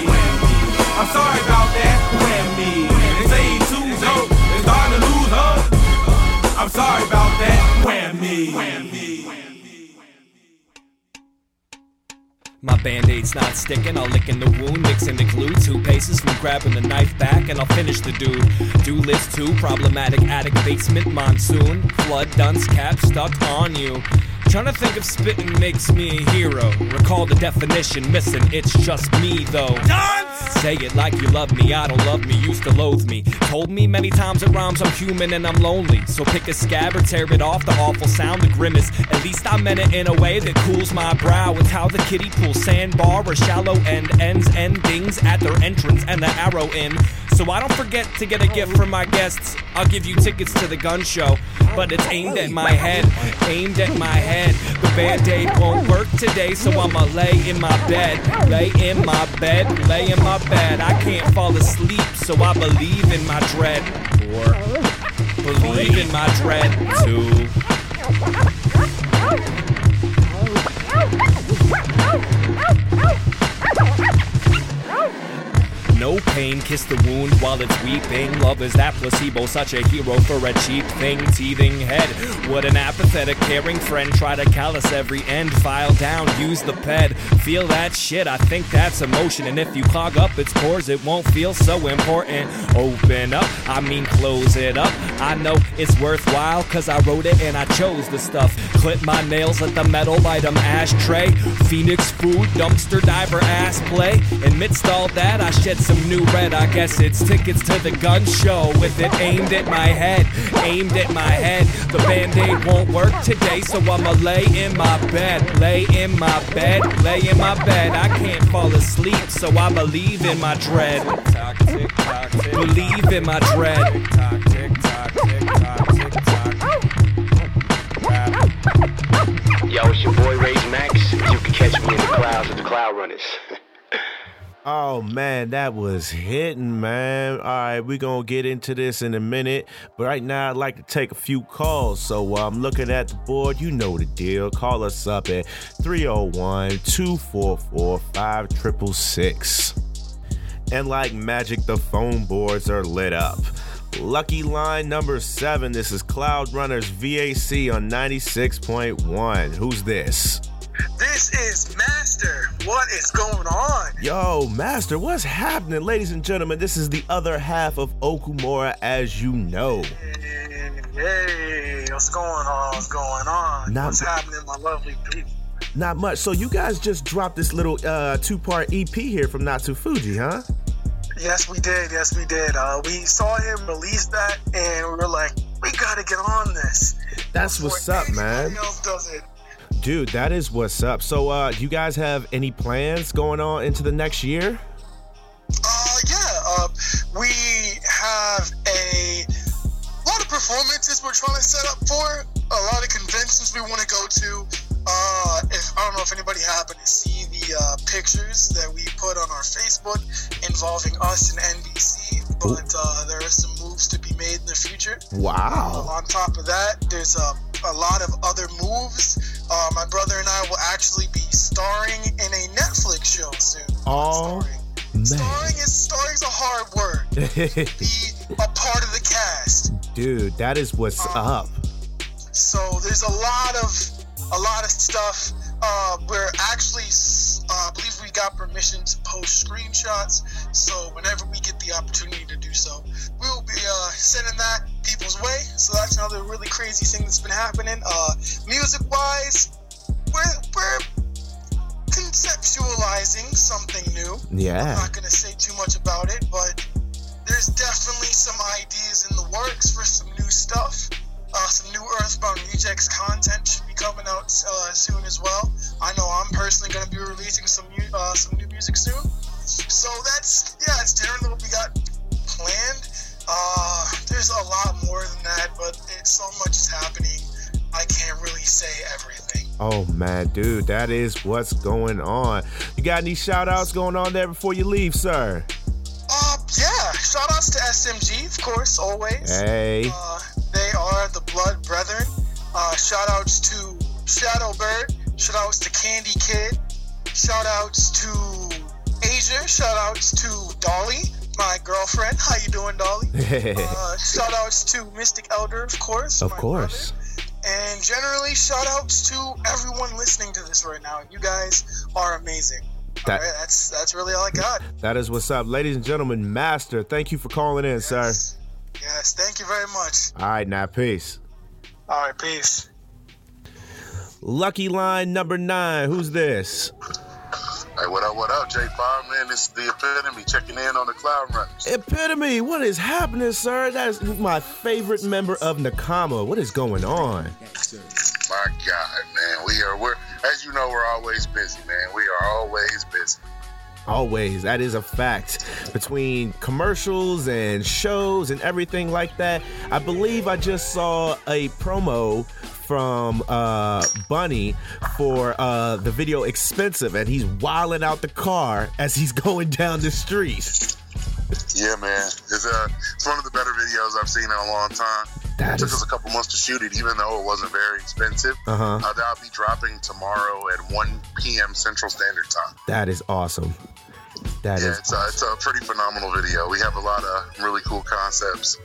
I'm sorry about that, whammy. They say he too dope, they starting to lose hope. I'm sorry about that, whammy. My band-aid's not sticking, I'll lick in the wound, mixing the glue. Two paces from grabbing the knife back, and I'll finish the dude. Do list two, problematic attic basement, monsoon, flood, dunce cap stuck on you. Trying to think if spitting makes me a hero. Recall the definition missing, it's just me though. Say it like you love me, I don't love me, used to loathe me. Told me many times it rhymes, I'm human and I'm lonely. So pick a scab or tear it off, the awful sound, the grimace. At least I meant it in a way that cools my brow. It's how the kiddie pulls sandbar or shallow end ends endings at their entrance and the arrow in. So I don't forget to get a gift from my guests. I'll give you tickets to the gun show, but it's aimed at my head, aimed at my head. The band-aid won't work today, so I'ma lay in my bed, lay in my bed, lay in my bed. I can't fall asleep, so I believe in my dread. Or believe in my dread too. No pain, kiss the wound while it's weeping. Love is that placebo, such a hero for a cheap thing. Teething head, what an apathetic, caring friend. Try to callous every end, file down, use the ped. Feel that shit, I think that's emotion. And if you clog up its pores, it won't feel so important. Open up, I mean close it up. I know it's worthwhile, cause I wrote it and I chose the stuff. Clip my nails at the metal item ashtray. Phoenix food, dumpster diver ass play. Amidst all that, I shed some new red. I guess it's tickets to the gun show with it aimed at my head. Aimed at my head. The band aid won't work today, so I'ma lay in my bed. Lay in my bed. Lay in my bed. I can't fall asleep, so I believe in my dread. Believe in my dread. Yo, it's your boy Rage Max. You can catch me in the clouds with the Cloud Runners. Oh man, that was hitting, man. All right, we're gonna get into this in a minute, but right now I'd like to take a few calls. So uh, I'm looking at the board. You know the deal. Call us up at 301 244 5666. And like magic, the phone boards are lit up. Lucky line number seven. This is Cloud Runners VAC on 96.1. Who's this? This is Master. What is going on? Yo, Master, what's happening? Ladies and gentlemen, this is the other half of Okumura, as you know. Hey, what's going on? What's going on? Not what's happening, my lovely people? Not much. So you guys just dropped this little uh, two-part EP here from Natsu Fuji, huh? Yes, we did. Yes, we did. Uh, we saw him release that, and we were like, we gotta get on this. That's what's up, man. Else does it? Dude, that is what's up. So, uh, do you guys have any plans going on into the next year? Uh, yeah. Uh, we have a lot of performances we're trying to set up for. A lot of conventions we want to go to. Uh, if I don't know if anybody happened to see the uh, pictures that we put on our Facebook involving us and NBC, but uh, there are some moves to be made in the future. Wow. On top of that, there's a, a lot of other moves. Uh, my brother and I will actually be starring in a Netflix show soon. Oh, man. Starring is starring's a hard word. [laughs] be a part of the cast. dude, that is what's up. So there's a lot of a lot of stuff. Uh, we're actually, uh, got permission to post screenshots. So whenever we get the opportunity to do so, we will be uh, sending that people's way. So that's another really crazy thing that's been happening. Uh, music wise, we're we're conceptualizing something new. Yeah. I'm not gonna say too much about it, but there's definitely some ideas in the works for some new stuff. Uh, some new Earthbound Rejects content should be coming out uh, soon as well. I know I'm personally going to be releasing some mu- uh, some new music soon. So that's yeah, it's generally what we got planned. Uh, there's a lot more than that, but it's so much is happening. I can't really say everything. Oh man, dude, that is what's going on. You got any shout outs going on there before you leave, sir? Uh, yeah. Shout outs to SMG, of course, always. Hey. Uh, they are the Blood Brethren. Uh, shout outs to Shadowbird. Shout outs to Candy Kid. Shout outs to Asia. Shout outs to Dolly, my girlfriend. How you doing, Dolly? [laughs] uh, shout outs to Mystic Elder, of course. of course. And generally, shout outs to everyone listening to this right now. You guys are amazing. That- right, that's that's really all I got. That is what's up. Ladies and gentlemen, Master, thank you for calling in, sir. Yes, thank you very much. All right, now, peace. All right, peace. Lucky line number nine. Who's this? Hey, what up, what up, J5, man? This is the epitome checking in on the Cloud Runners. Epitome, what is happening, sir? That is my favorite member of Nakama. What is going on? My God, man. We are, we're, as you know, we're always busy, man. We are always busy. Always. That is a fact. Between commercials and shows and everything like that, I believe I just saw a promo from uh, Bunny for uh, the video Expensive, and he's wilding out the car as he's [laughs] going down the street. Yeah, man. It's, uh, it's one of the better videos I've seen in a long time. That it took is- us a couple months to shoot it, even though it wasn't very expensive. Uh-huh. Uh, that'll be dropping tomorrow at 1 p.m. Central Standard Time. That is awesome. That yeah, is it's a, it's a pretty phenomenal video. We have a lot of really cool concepts,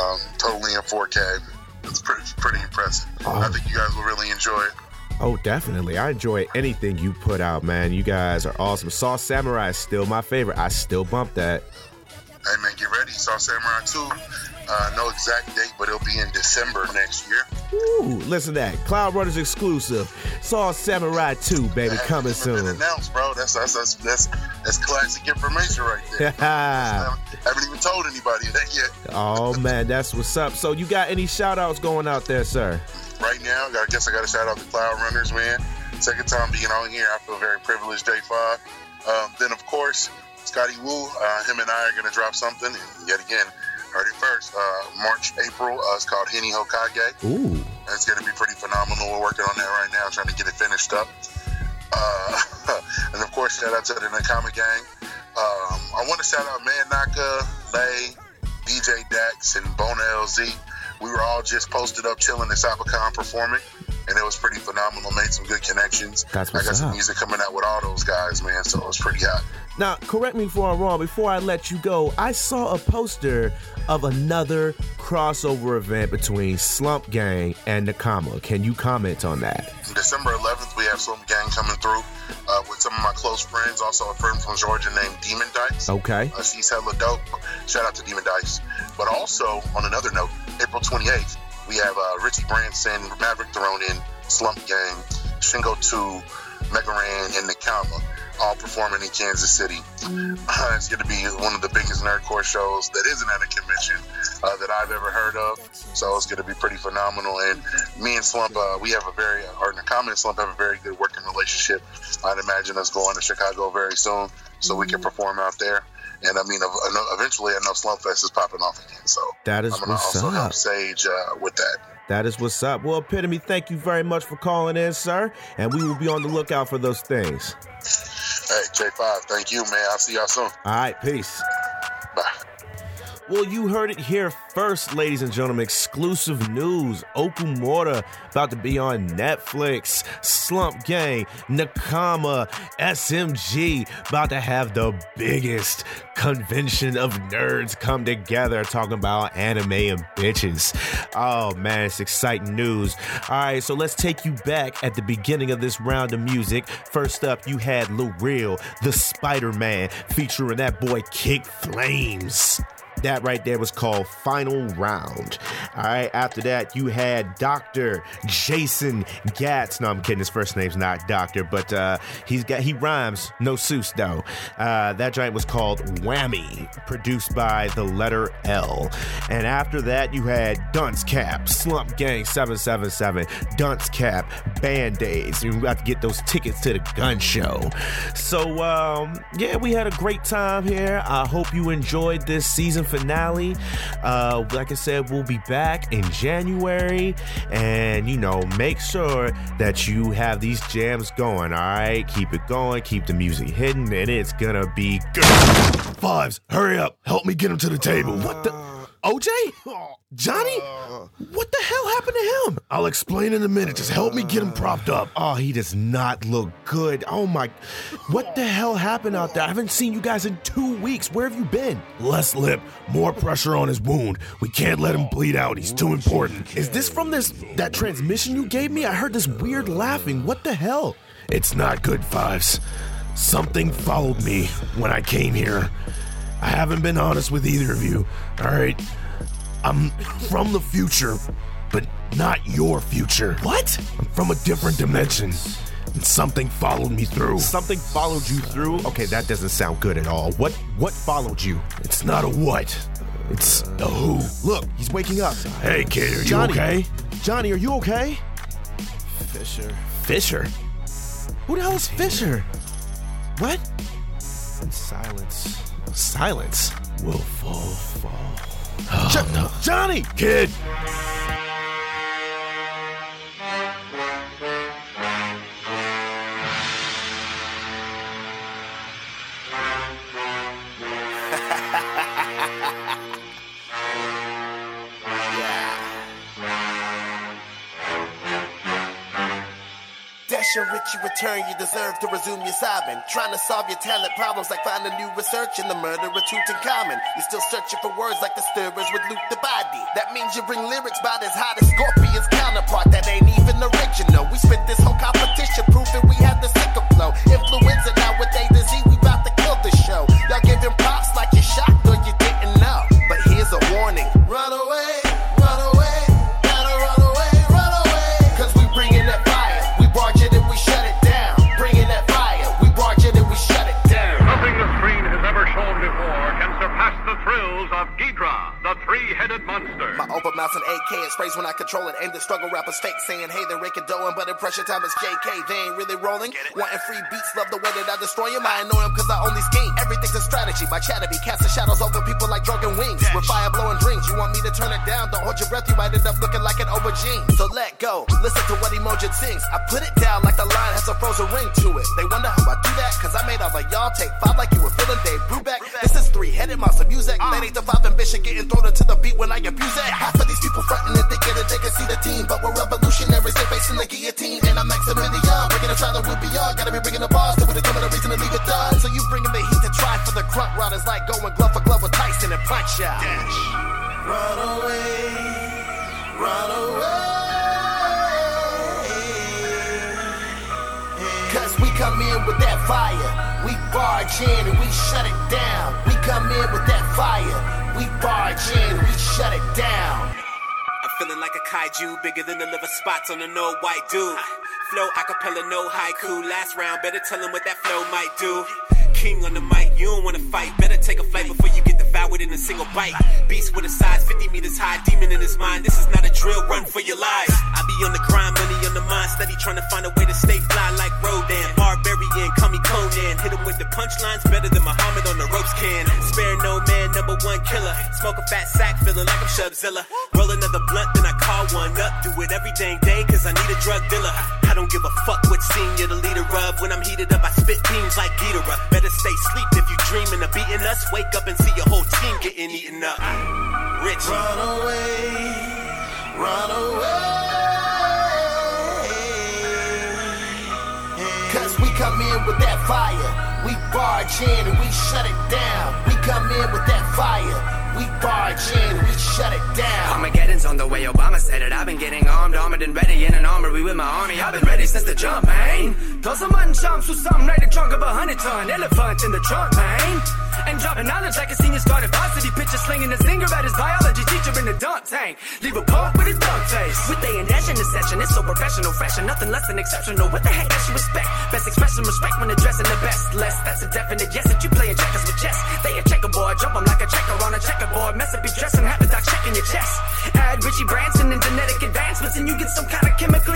um, totally in 4K. It's pretty pretty impressive. I think you guys will really enjoy it. Oh, definitely. I enjoy anything you put out, man. You guys are awesome. Saw Samurai is still my favorite. I still bump that. Hey man, get ready. Saw Samurai 2. Uh, no exact date, but it'll be in December next year. Ooh, listen to that. Cloud Runners exclusive. Saw Samurai 2, baby, coming Been soon. announced, bro. That's that's that's that's, that's classic information right there. [laughs] Yeah. Haven't even told anybody that yet. oh, man, that's what's up. So, you got any shout outs going out there, sir? Right now, I guess I got to shout out the Cloud Runners, man. Second time being on here, I feel very privileged. J5. Um, then of course, Scotty Wu. Uh, him and I are gonna drop something. And yet again, heard it first. Uh, March, April. Uh, it's called Henny Hokage. Ooh. It's gonna be pretty phenomenal. We're working on that right now, trying to get it finished up. Uh, [laughs] and of course, shout out to the Nakama gang. Um, I want to shout out Man Naka, Lay, DJ Dax, and Bona LZ. We were all just posted up chilling at Cybercon performing, and it was pretty phenomenal. Made some good connections. That's I what's got some music coming out with all those guys, man. So it was pretty hot. Now, correct me if I'm wrong. Before I let you go, I saw a poster of another crossover event between Slump Gang and Nakama. Can you comment on that? December 11th, we have Slump gang coming through uh, with some of my close friends. Also, a friend from Georgia named Demon Dice. Okay. Uh, she's hella dope. Shout out to Demon Dice. But also, on another note, April 28th, we have uh, Richie Branson, Maverick Throne in, Slump Gang, Shing02, Megaran, and Nakama, all performing in Kansas City. Uh, it's going to be one of the biggest nerdcore shows that isn't at a convention uh, that I've ever heard of. So it's going to be pretty phenomenal. And me and Slump, uh, we have a very, or Nakama and Slump have a very good working relationship. I'd imagine us going to Chicago very soon so we can perform out there. And I mean, ev- I know- eventually, I know Slump Fest is popping off again. So That is I'm going to also help. Sage uh, with that. That is what's up. Well, Epitome, thank you very much for calling in, sir. And we will be on the lookout for those things. Hey, J5, thank you, man. I'll see y'all soon. All right, peace. Well, you heard it here first, ladies and gentlemen. Exclusive news. Okumura about to be on Netflix. Slump Gang, Nakama, SMG about to have the biggest convention of nerds come together talking about anime and bitches. Oh man, it's exciting news. All right, so let's take you back at the beginning of this round of music. First up, you had Lil Real, the Spider Man, featuring that boy Kick Flames. That right there was called Final Round. All right, after that, you had Dr. Jason Gatz. No, I'm kidding. His first name's not Doctor, but uh, he's got he rhymes. No Seuss though. Uh, that giant was called Whammy, produced by the letter L. And after that, you had Dunce Cap, Slump Gang 777, Dunce Cap, Band Aids. You got to get those tickets to the gun show. So um, yeah, we had a great time here. I hope you enjoyed this season finale. Uh, like I said, we'll be back in January, and you know, make sure that you have these jams going. All right, keep it going, keep the music hidden, and it's gonna be good. Fives, hurry up. Help me get him to the table. What the? OJ? [laughs] Johnny? Uh. What the hell happened to him? I'll explain in a minute. Just help me get him propped up. Uh. Oh, he does not look good. Oh my. What the hell happened out there? I haven't seen you guys in two weeks. Where have you been? Less lip, more pressure on his wound. We can't let him bleed out. He's too important. Is this from this that transmission you gave me? I heard this weird laughing. What the hell? It's not good, Fives. Something followed me when I came here. I haven't been honest with either of you, alright? I'm from the future, but not your future. What? I'm from a different dimension, and something followed me through. Something followed you through? Okay, that doesn't sound good at all. What what followed you? It's not a what. It's a who. Look, he's waking up. Hey, kid, are Johnny, you okay? Johnny, are you okay? Fisher. Fisher? Who the hell is Fisher? What? In Silence. Silence. Will fall, fall. Jo- Johnny! Kid! Dash your Richie return, you deserve to resume your sobbing. Trying to solve your talent problems like finding new research in the murder of Tutankhamun. You're still searching for words like the stirrers with Luke the Body. That means you bring lyrics about as hot as Scorpion's counterpart that ain't even original. We spent this whole competition proving we had the sicker flow. Influenza now with A to Z, we about to kill the show. Y'all giving props like you're shocked or you didn't know. But here's a warning. Run away, monster. Open mouth and AK is phrase when I control it. Aim the struggle rappers fake saying, hey, they're raking dough, but in pressure time it's JK. They ain't really rolling. Wanting free beats, love the way that I destroy them. I annoy them cause I only scheme. Everything's a strategy. My chatter be casting shadows over people like drunken wings. With fire blowing dreams. You want me to turn it down? Don't hold your breath, you might end up looking like an aubergine. So let go. Listen to what Emojin sings. I put it down like the line has a frozen ring to it. They wonder how I do that, cause I made all of y'all take five like you were feeling Dave Brubeck. This is three headed monster music. That ain't the five ambition getting thrown into the beat when I abuse it. Half of these people frontin' and thinking that they can see the team, but we're revolutionaries. They're facing the guillotine, and I'm Maximilian. Breaking the trial that we'll beyond. Gotta be bringing the bars to the coming a reason to leave it done. So you bringing the heat to try for the grunt riders like going glove for glove with Tyson and Punch Out. Run away, run away. Cause we come in with that fire. We barge in and we shut it down. We come in with that fire. We barge in we shut it down. I'm feeling like a kaiju, bigger than the liver spots on a no white dude. Flow acapella, no haiku. Last round, better tell him what that flow might do. King on the mic, you don't wanna fight. Better take a flight before you get devoured in a single bite. Beast with a size 50 meters high, demon in his mind. This is not a drill, run for your lives. I be on the grind, money on the mind, steady trying to find a way to stay fly like Rodan. Barbarian, call me Conan. Hit him with the punchlines, better than Muhammad on the ropes can. Spare no man, number one killer. Smoke a fat sack, feeling like I'm Shubzilla. Roll another blunt, then I call one up. Do it every dang day, cause I need a drug dealer. I don't give a fuck what scene you're the leader of. When I'm heated up, I spit beams like Ghidorah. Better stay sleep if you dreaming of beating us. Wake up and see your whole team getting eaten up. Rich. Run away, run away. Cause we come in with that fire. We barge in and we shut it down. We come in with that fire. We barge in we shut it down. Armageddon's on the way, Obama said it. I've been getting armed, armored, and ready in an armory with my army. I've been ready since the jump, man. Toss some mutton chomps with something right the trunk of a hundred ton elephant in the trunk, man. And dropping knowledge like a senior started varsity pitcher, slinging a zinger at his biology teacher in the dunk tank. Leave a punk with his dunk face. With they and dash in the session, it's so professional, fashion, nothing less than exceptional. What the heck, that's your respect. Best expression, respect when addressing the best. Less, that's a definite yes that you playing checkers with chess. They a checkerboard, jump 'em like a checker on a checkerboard. Mess up your dress and have the doc checking your chest. Add Richie Branson and genetic advancements, and you get some kind of chemically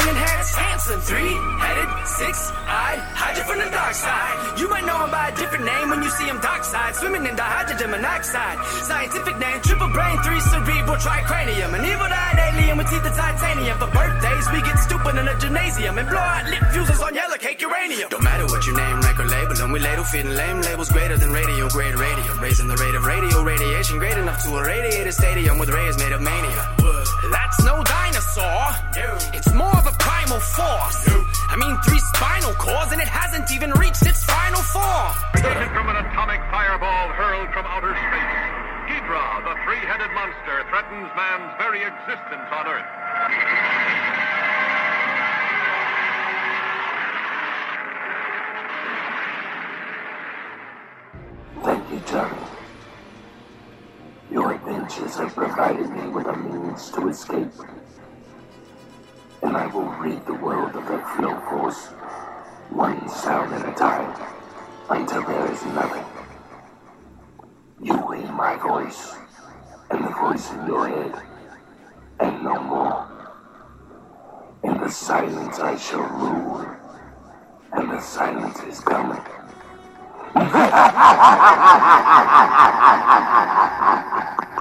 Hanson. Three-headed, six-eyed, hydra from the dark side. You might know him by a different name when you see him dark side, swimming in dihydrogen monoxide. Scientific name, triple brain, three cerebral tricranium. An evil-eyed alien with teeth of titanium. For birthdays, we get stupid in a gymnasium and blow out lit fuses on yellow cake uranium. Don't matter what your name, rank, or label them, we ladle feeding lame labels greater than radio grade radio. Raising the rate of radio radiation great enough to irradiate a stadium with rays made of mania. That's no dinosaur. It's more of a primal force. I mean, three spinal cores, and it hasn't even reached its final form. Created from an atomic fireball hurled from outer space, Ghidra, the three-headed monster, threatens man's very existence on Earth. Thank you, Johnny. Your adventures have provided me with a means to escape. And I will rid the world of the flow force, one sound at a time, until there is nothing. You hear my voice, and the voice in your head, and no more. In the silence I shall rule, and the silence is coming. [laughs]